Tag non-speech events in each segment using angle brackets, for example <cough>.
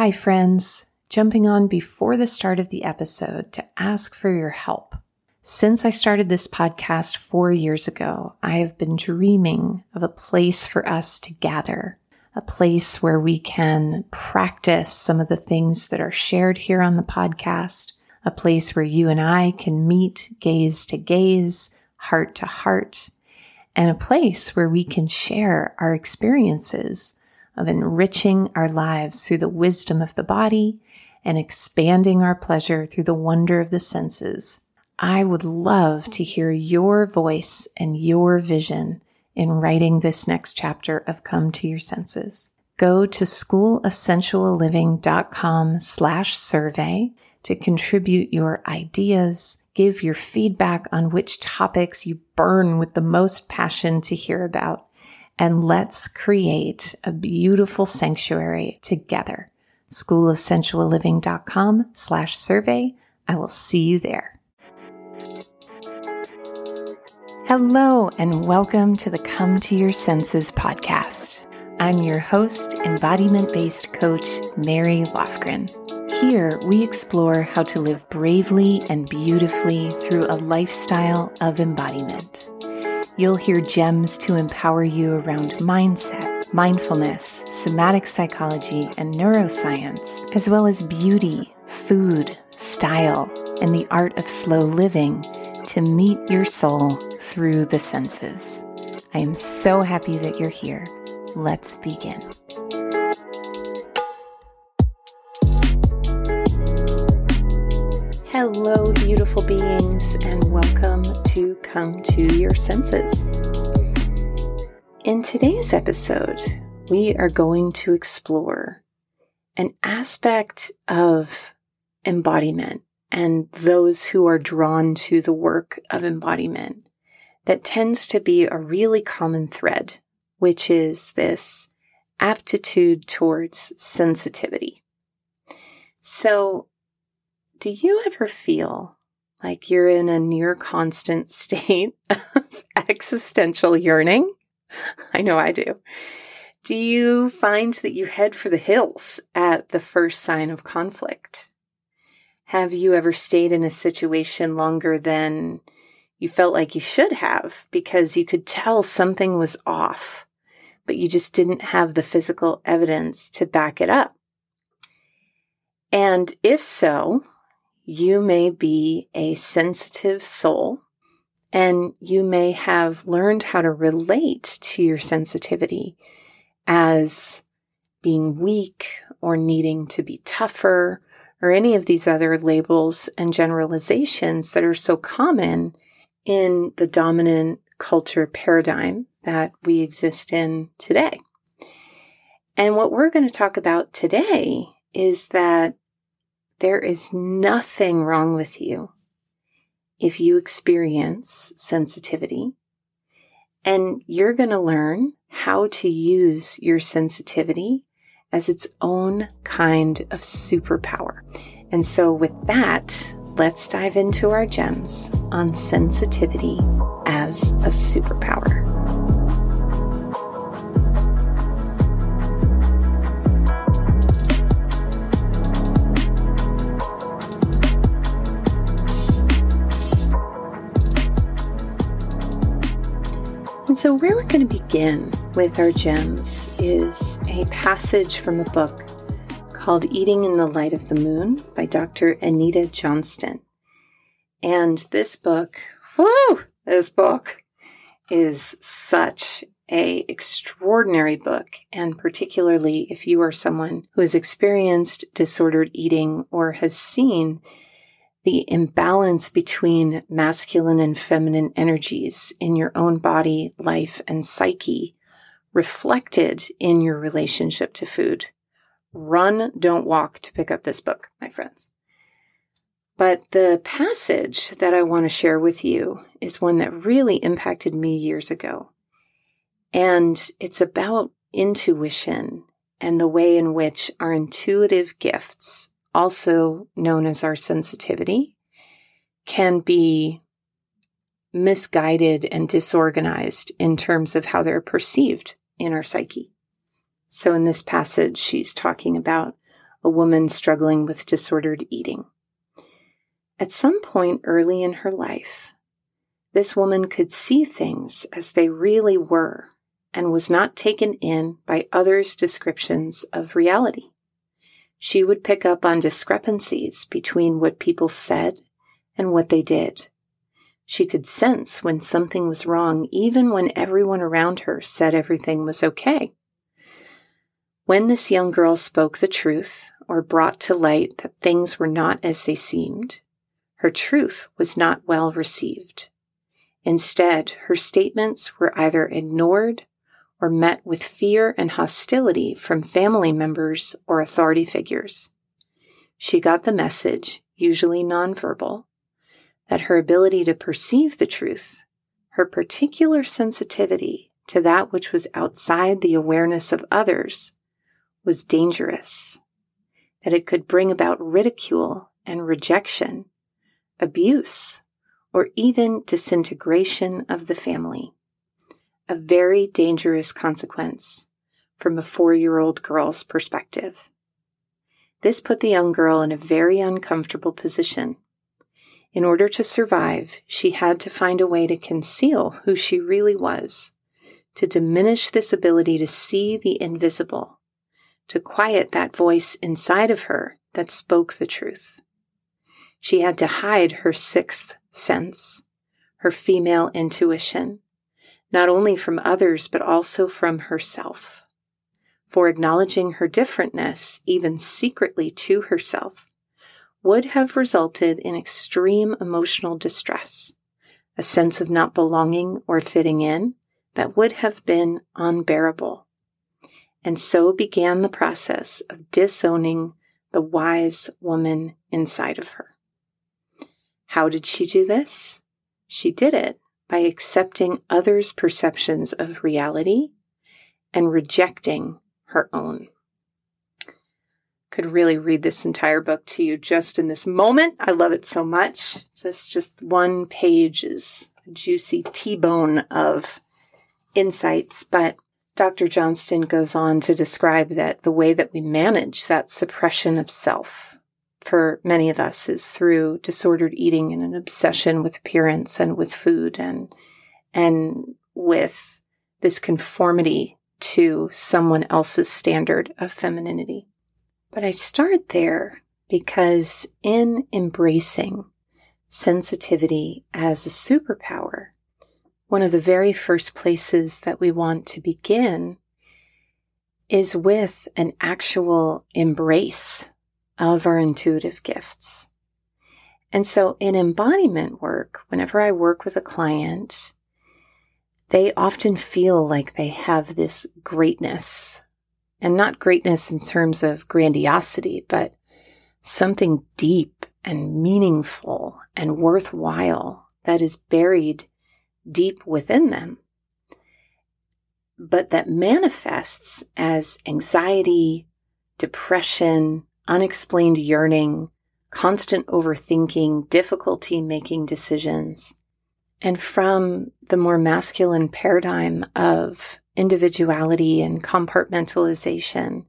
Hi, friends. Jumping on before the start of the episode to ask for your help. Since I started this podcast four years ago, I have been dreaming of a place for us to gather, a place where we can practice some of the things that are shared here on the podcast, a place where you and I can meet gaze to gaze, heart to heart, and a place where we can share our experiences of enriching our lives through the wisdom of the body and expanding our pleasure through the wonder of the senses. I would love to hear your voice and your vision in writing this next chapter of Come to Your Senses. Go to schoolofsensualliving.com slash survey to contribute your ideas, give your feedback on which topics you burn with the most passion to hear about, and let's create a beautiful sanctuary together. Schoolofsensualliving.com slash survey. I will see you there. Hello and welcome to the Come to Your Senses podcast. I'm your host, embodiment based coach, Mary Lofgren. Here, we explore how to live bravely and beautifully through a lifestyle of embodiment. You'll hear gems to empower you around mindset, mindfulness, somatic psychology, and neuroscience, as well as beauty, food, style, and the art of slow living to meet your soul through the senses. I am so happy that you're here. Let's begin. Hello, beautiful beings, and welcome to Come to Your Senses. In today's episode, we are going to explore an aspect of embodiment and those who are drawn to the work of embodiment that tends to be a really common thread, which is this aptitude towards sensitivity. So, do you ever feel like you're in a near constant <laughs> state of existential yearning? <laughs> I know I do. Do you find that you head for the hills at the first sign of conflict? Have you ever stayed in a situation longer than you felt like you should have because you could tell something was off, but you just didn't have the physical evidence to back it up? And if so, you may be a sensitive soul and you may have learned how to relate to your sensitivity as being weak or needing to be tougher or any of these other labels and generalizations that are so common in the dominant culture paradigm that we exist in today. And what we're going to talk about today is that there is nothing wrong with you if you experience sensitivity. And you're going to learn how to use your sensitivity as its own kind of superpower. And so, with that, let's dive into our gems on sensitivity as a superpower. So, where we're going to begin with our gems is a passage from a book called Eating in the Light of the Moon by Dr. Anita Johnston. And this book, whoo, this book is such a extraordinary book and particularly if you are someone who has experienced disordered eating or has seen the imbalance between masculine and feminine energies in your own body, life, and psyche reflected in your relationship to food. Run, don't walk to pick up this book, my friends. But the passage that I want to share with you is one that really impacted me years ago. And it's about intuition and the way in which our intuitive gifts also known as our sensitivity, can be misguided and disorganized in terms of how they're perceived in our psyche. So in this passage, she's talking about a woman struggling with disordered eating. At some point early in her life, this woman could see things as they really were and was not taken in by others' descriptions of reality. She would pick up on discrepancies between what people said and what they did. She could sense when something was wrong, even when everyone around her said everything was okay. When this young girl spoke the truth or brought to light that things were not as they seemed, her truth was not well received. Instead, her statements were either ignored or met with fear and hostility from family members or authority figures. She got the message, usually nonverbal, that her ability to perceive the truth, her particular sensitivity to that which was outside the awareness of others, was dangerous, that it could bring about ridicule and rejection, abuse, or even disintegration of the family. A very dangerous consequence from a four year old girl's perspective. This put the young girl in a very uncomfortable position. In order to survive, she had to find a way to conceal who she really was, to diminish this ability to see the invisible, to quiet that voice inside of her that spoke the truth. She had to hide her sixth sense, her female intuition, not only from others, but also from herself. For acknowledging her differentness, even secretly to herself, would have resulted in extreme emotional distress, a sense of not belonging or fitting in that would have been unbearable. And so began the process of disowning the wise woman inside of her. How did she do this? She did it by accepting others' perceptions of reality and rejecting her own. Could really read this entire book to you just in this moment. I love it so much. This just one page is a juicy T-bone of insights, but Dr. Johnston goes on to describe that the way that we manage that suppression of self for many of us is through disordered eating and an obsession with appearance and with food and and with this conformity to someone else's standard of femininity. But I start there because in embracing sensitivity as a superpower, one of the very first places that we want to begin is with an actual embrace of our intuitive gifts. And so in embodiment work, whenever I work with a client, they often feel like they have this greatness and not greatness in terms of grandiosity, but something deep and meaningful and worthwhile that is buried deep within them, but that manifests as anxiety, depression, unexplained yearning, constant overthinking, difficulty making decisions. And from the more masculine paradigm of individuality and compartmentalization,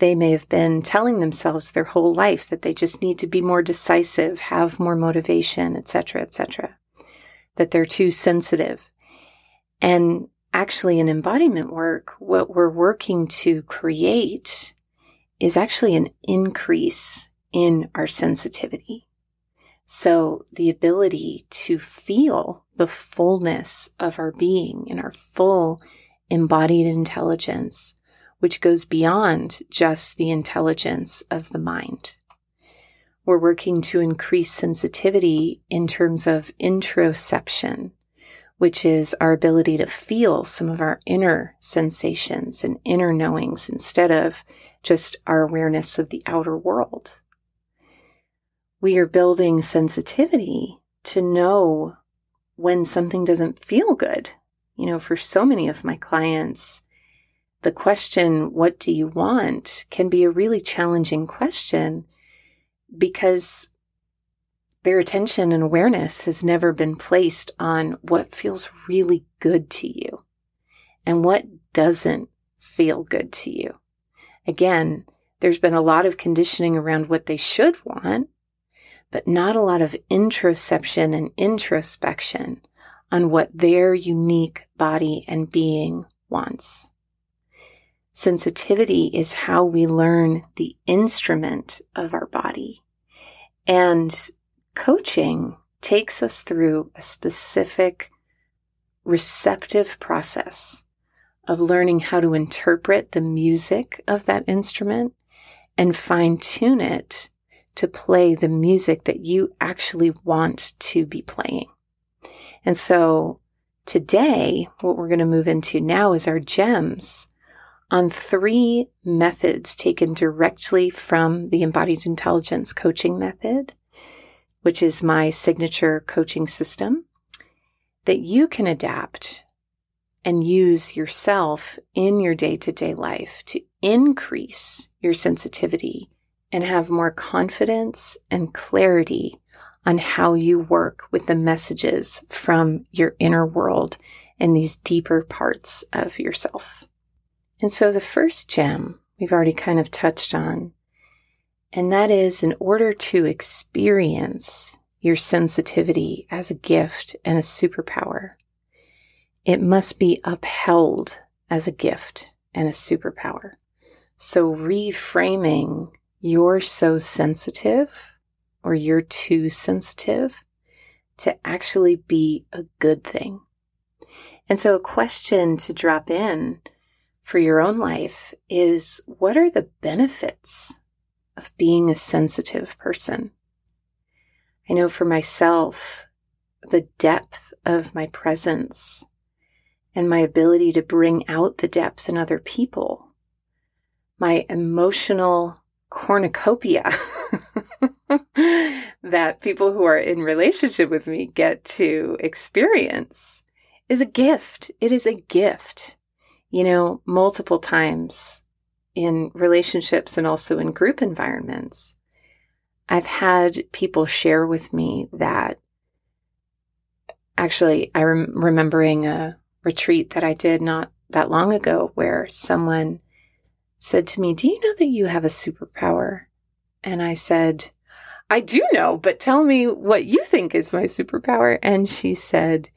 they may have been telling themselves their whole life that they just need to be more decisive, have more motivation, etc., etc., that they're too sensitive. And actually, in embodiment work, what we're working to create is actually an increase in our sensitivity. So the ability to feel the fullness of our being and our full embodied intelligence, which goes beyond just the intelligence of the mind. We're working to increase sensitivity in terms of interoception, which is our ability to feel some of our inner sensations and inner knowings instead of just our awareness of the outer world. We are building sensitivity to know when something doesn't feel good. You know, for so many of my clients, the question, what do you want, can be a really challenging question because their attention and awareness has never been placed on what feels really good to you and what doesn't feel good to you. Again, there's been a lot of conditioning around what they should want, but not a lot of introspection and introspection on what their unique body and being wants. Sensitivity is how we learn the instrument of our body. And coaching takes us through a specific receptive process of learning how to interpret the music of that instrument and fine tune it to play the music that you actually want to be playing. And so today, what we're going to move into now is our gems on three methods taken directly from the embodied intelligence coaching method, which is my signature coaching system that you can adapt and use yourself in your day to day life to increase your sensitivity and have more confidence and clarity on how you work with the messages from your inner world and these deeper parts of yourself. And so the first gem we've already kind of touched on, and that is in order to experience your sensitivity as a gift and a superpower, it must be upheld as a gift and a superpower. So reframing you're so sensitive or you're too sensitive to actually be a good thing. And so a question to drop in for your own life is what are the benefits of being a sensitive person? I know for myself, the depth of my presence and my ability to bring out the depth in other people, my emotional cornucopia <laughs> that people who are in relationship with me get to experience is a gift. It is a gift. You know, multiple times in relationships and also in group environments, I've had people share with me that actually I rem- remembering a retreat that I did not that long ago where someone said to me, Do you know that you have a superpower? And I said, I do know, but tell me what you think is my superpower. And she said,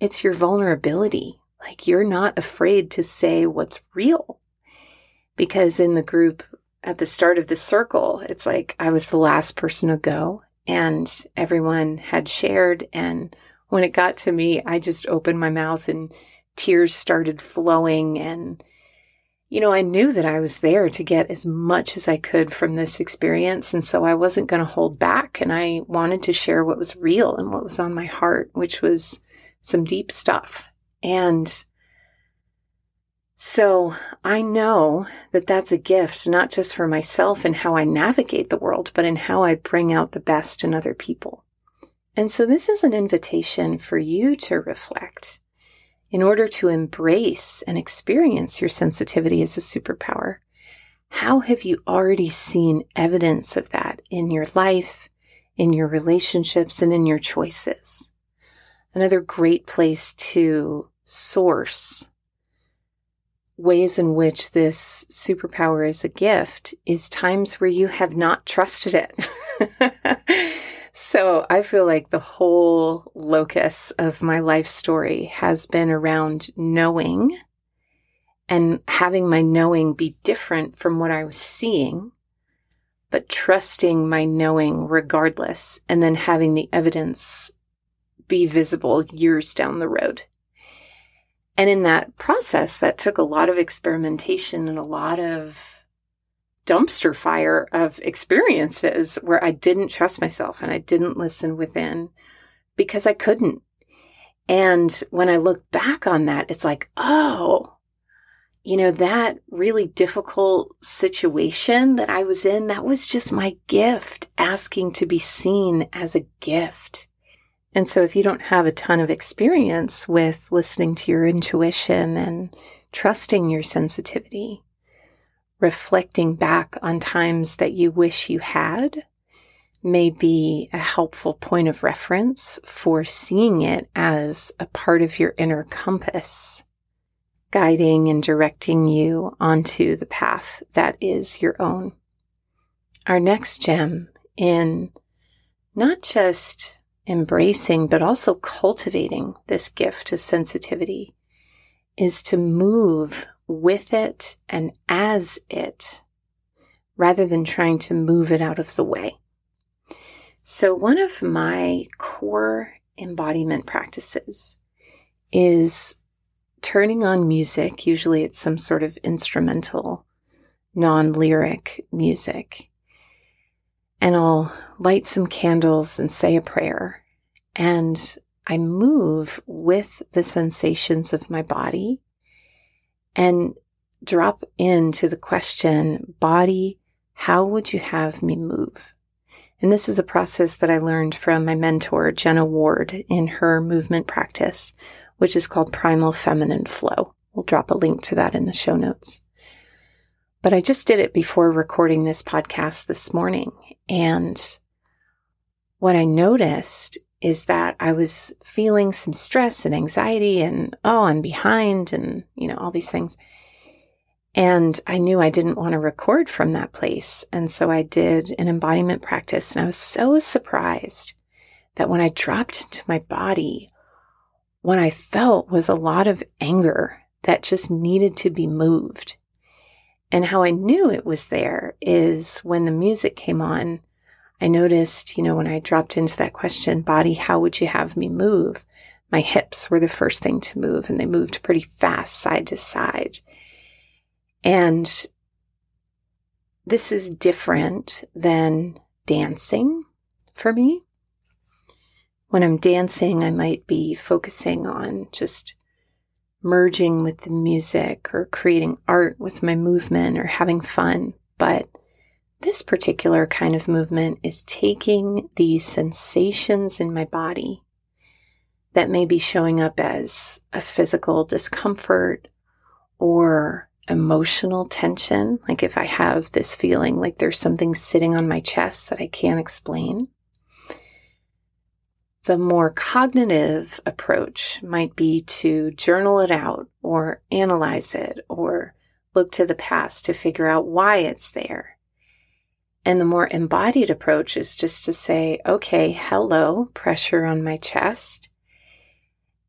It's your vulnerability. Like you're not afraid to say what's real. Because in the group at the start of the circle, it's like I was the last person to go and everyone had shared. And when it got to me, I just opened my mouth and tears started flowing and you know, I knew that I was there to get as much as I could from this experience. And so I wasn't going to hold back. And I wanted to share what was real and what was on my heart, which was some deep stuff. And so I know that that's a gift, not just for myself and how I navigate the world, but in how I bring out the best in other people. And so this is an invitation for you to reflect in order to embrace and experience your sensitivity as a superpower, how have you already seen evidence of that in your life, in your relationships, and in your choices? Another great place to source ways in which this superpower is a gift is times where you have not trusted it. <laughs> So I feel like the whole locus of my life story has been around knowing and having my knowing be different from what I was seeing, but trusting my knowing regardless, and then having the evidence be visible years down the road. And in that process, that took a lot of experimentation and a lot of dumpster fire of experiences where I didn't trust myself and I didn't listen within because I couldn't. And when I look back on that, it's like, oh, you know, that really difficult situation that I was in, that was just my gift asking to be seen as a gift. And so if you don't have a ton of experience with listening to your intuition and trusting your sensitivity, reflecting back on times that you wish you had may be a helpful point of reference for seeing it as a part of your inner compass guiding and directing you onto the path that is your own. Our next gem in not just embracing, but also cultivating this gift of sensitivity is to move with it and as it rather than trying to move it out of the way. So, one of my core embodiment practices is turning on music. Usually, it's some sort of instrumental, non lyric music. And I'll light some candles and say a prayer. And I move with the sensations of my body and drop into the question, body, how would you have me move? And this is a process that I learned from my mentor, Jenna Ward, in her movement practice, which is called Primal Feminine Flow. We'll drop a link to that in the show notes. But I just did it before recording this podcast this morning. And what I noticed is that I was feeling some stress and anxiety and, oh, I'm behind and, you know, all these things. And I knew I didn't want to record from that place. And so I did an embodiment practice and I was so surprised that when I dropped into my body, what I felt was a lot of anger that just needed to be moved. And how I knew it was there is when the music came on, I noticed, you know, when I dropped into that question, body, how would you have me move? My hips were the first thing to move and they moved pretty fast side to side. And this is different than dancing for me. When I'm dancing, I might be focusing on just merging with the music or creating art with my movement or having fun. But this particular kind of movement is taking these sensations in my body that may be showing up as a physical discomfort or emotional tension, like if I have this feeling like there's something sitting on my chest that I can't explain. The more cognitive approach might be to journal it out or analyze it or look to the past to figure out why it's there. And the more embodied approach is just to say, okay, hello, pressure on my chest.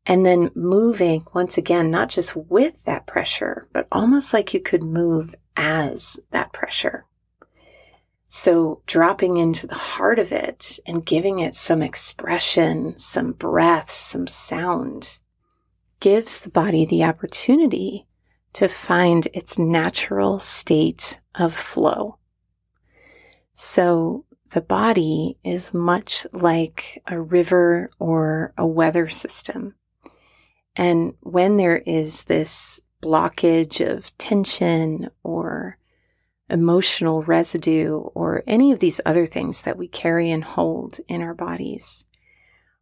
And then moving once again, not just with that pressure, but almost like you could move as that pressure. So dropping into the heart of it and giving it some expression, some breath, some sound gives the body the opportunity to find its natural state of flow. So the body is much like a river or a weather system. And when there is this blockage of tension or emotional residue or any of these other things that we carry and hold in our bodies,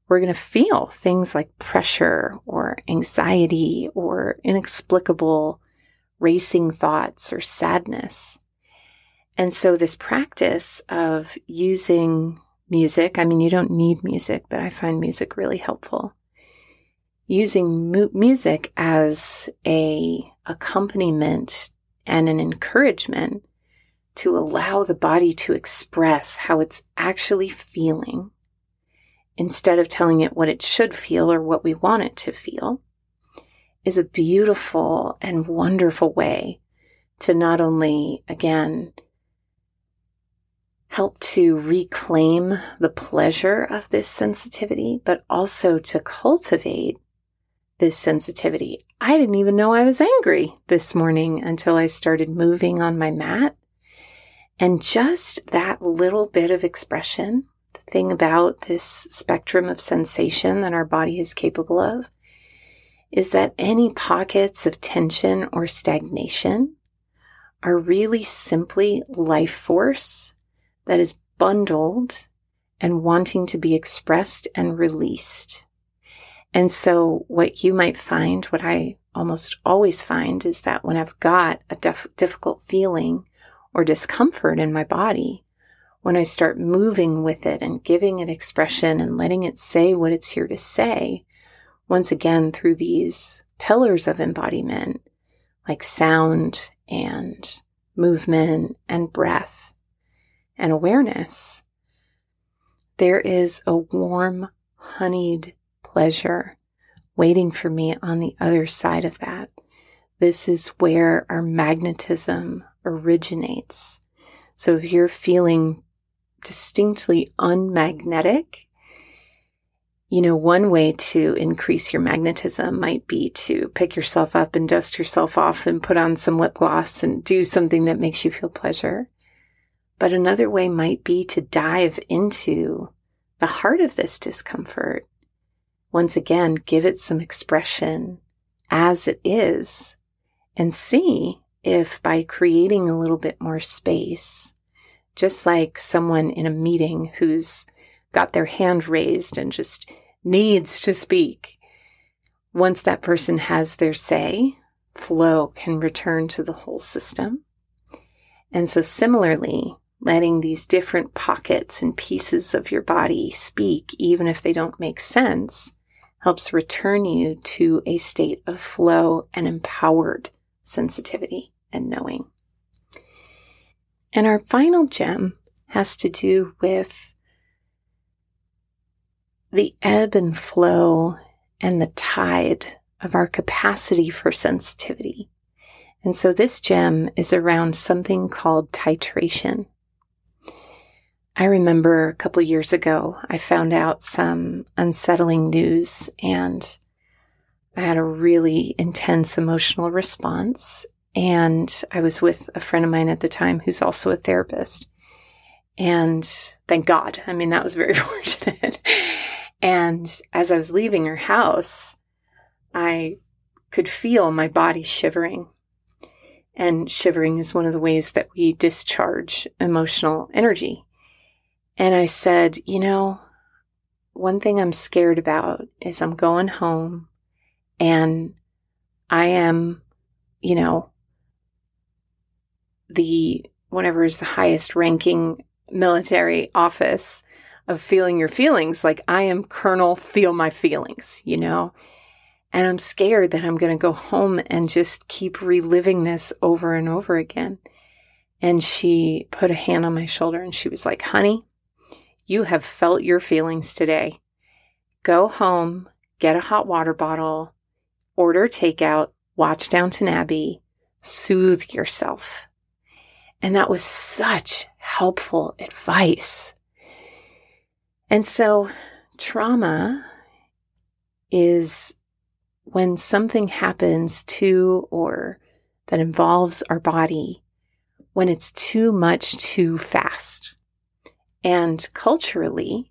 we're going to feel things like pressure or anxiety or inexplicable racing thoughts or sadness. And so, this practice of using music, I mean, you don't need music, but I find music really helpful using mu- music as a accompaniment and an encouragement to allow the body to express how it's actually feeling instead of telling it what it should feel or what we want it to feel is a beautiful and wonderful way to not only, again, help to reclaim the pleasure of this sensitivity, but also to cultivate this sensitivity. I didn't even know I was angry this morning until I started moving on my mat. And just that little bit of expression, the thing about this spectrum of sensation that our body is capable of, is that any pockets of tension or stagnation are really simply life force that is bundled and wanting to be expressed and released. And so what you might find, what I almost always find is that when I've got a def- difficult feeling or discomfort in my body, when I start moving with it and giving it expression and letting it say what it's here to say, once again through these pillars of embodiment, like sound and movement and breath and awareness, there is a warm, honeyed pleasure waiting for me on the other side of that. This is where our magnetism originates. So if you're feeling distinctly unmagnetic, you know, one way to increase your magnetism might be to pick yourself up and dust yourself off and put on some lip gloss and do something that makes you feel pleasure. But another way might be to dive into the heart of this discomfort. Once again, give it some expression as it is and see if by creating a little bit more space, just like someone in a meeting who's got their hand raised and just needs to speak. Once that person has their say, flow can return to the whole system. And so, similarly, letting these different pockets and pieces of your body speak, even if they don't make sense, helps return you to a state of flow and empowered sensitivity and knowing. And our final gem has to do with the ebb and flow and the tide of our capacity for sensitivity. And so this gem is around something called titration. I remember a couple years ago, I found out some unsettling news and I had a really intense emotional response. And I was with a friend of mine at the time who's also a therapist. And thank God. I mean, that was very <laughs> fortunate. And as I was leaving her house, I could feel my body shivering. And shivering is one of the ways that we discharge emotional energy. And I said, you know, one thing I'm scared about is I'm going home and I am, you know, the whatever is the highest ranking military office of feeling your feelings. Like I am Colonel Feel My Feelings, you know? And I'm scared that I'm going to go home and just keep reliving this over and over again. And she put a hand on my shoulder and she was like, honey, you have felt your feelings today. Go home, get a hot water bottle, order takeout, watch Downton Abbey, soothe yourself. And that was such helpful advice. And so trauma is when something happens to or that involves our body when it's too much too fast. And culturally,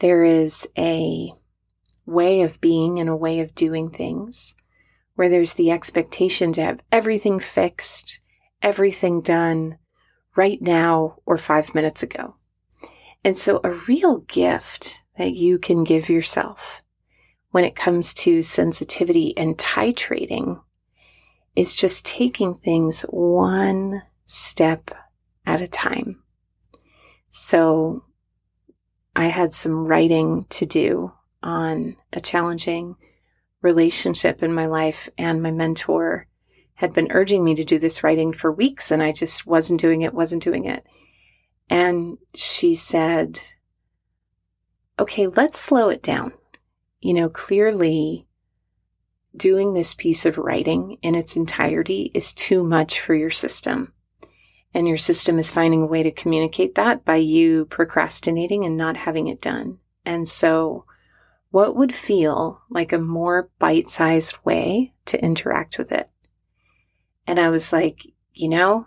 there is a way of being and a way of doing things where there's the expectation to have everything fixed, everything done right now or five minutes ago. And so a real gift that you can give yourself when it comes to sensitivity and titrating is just taking things one step at a time. So I had some writing to do on a challenging relationship in my life and my mentor had been urging me to do this writing for weeks and I just wasn't doing it, wasn't doing it. And she said, okay, let's slow it down. You know, clearly doing this piece of writing in its entirety is too much for your system. And your system is finding a way to communicate that by you procrastinating and not having it done. And so, what would feel like a more bite sized way to interact with it? And I was like, you know,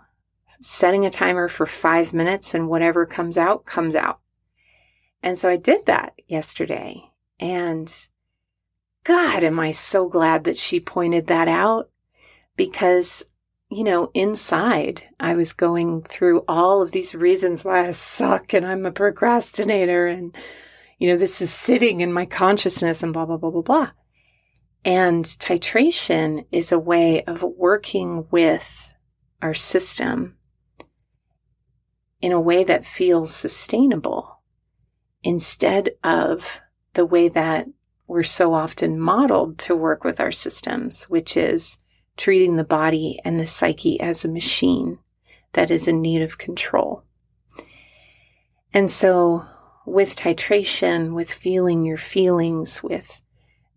setting a timer for five minutes and whatever comes out, comes out. And so I did that yesterday. And God, am I so glad that she pointed that out because, you know, inside I was going through all of these reasons why I suck and I'm a procrastinator and, you know, this is sitting in my consciousness and blah, blah, blah, blah, blah. And titration is a way of working with our system in a way that feels sustainable instead of the way that we're so often modeled to work with our systems, which is treating the body and the psyche as a machine that is in need of control. And so, with titration, with feeling your feelings, with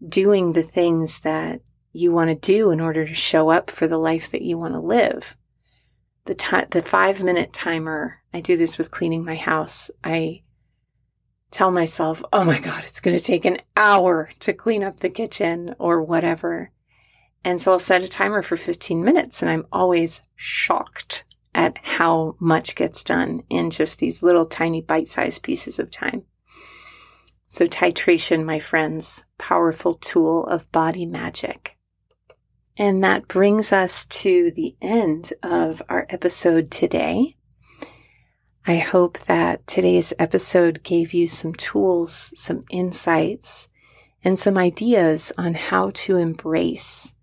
doing the things that you want to do in order to show up for the life that you want to live. The ti- the 5 minute timer, I do this with cleaning my house. I tell myself, "Oh my god, it's going to take an hour to clean up the kitchen or whatever." And so I'll set a timer for 15 minutes and I'm always shocked at how much gets done in just these little tiny bite-sized pieces of time. So titration, my friends, powerful tool of body magic. And that brings us to the end of our episode today. I hope that today's episode gave you some tools, some insights, and some ideas on how to embrace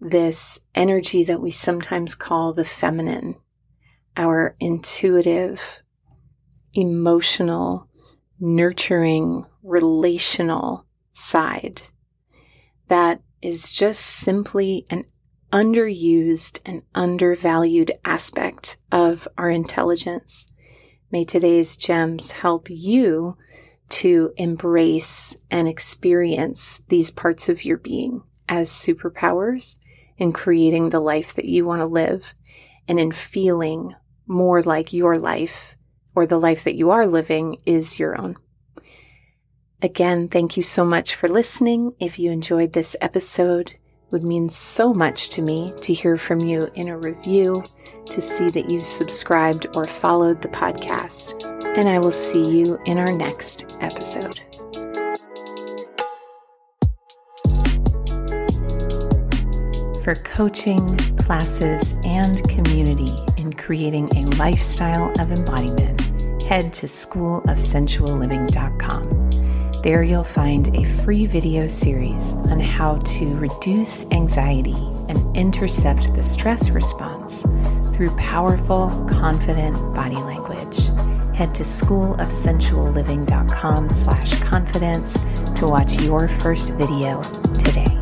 this energy that we sometimes call the feminine, our intuitive, emotional, nurturing, relational side that is just simply an underused and undervalued aspect of our intelligence. May today's gems help you to embrace and experience these parts of your being as superpowers in creating the life that you want to live and in feeling more like your life or the life that you are living is your own. Again, thank you so much for listening. If you enjoyed this episode, it would mean so much to me to hear from you in a review, to see that you've subscribed or followed the podcast. And I will see you in our next episode. For coaching, classes, and community in creating a lifestyle of embodiment, head to schoolofsensualliving.com. There you'll find a free video series on how to reduce anxiety and intercept the stress response through powerful, confident body language. Head to schoolofsensualliving.com slash confidence to watch your first video today.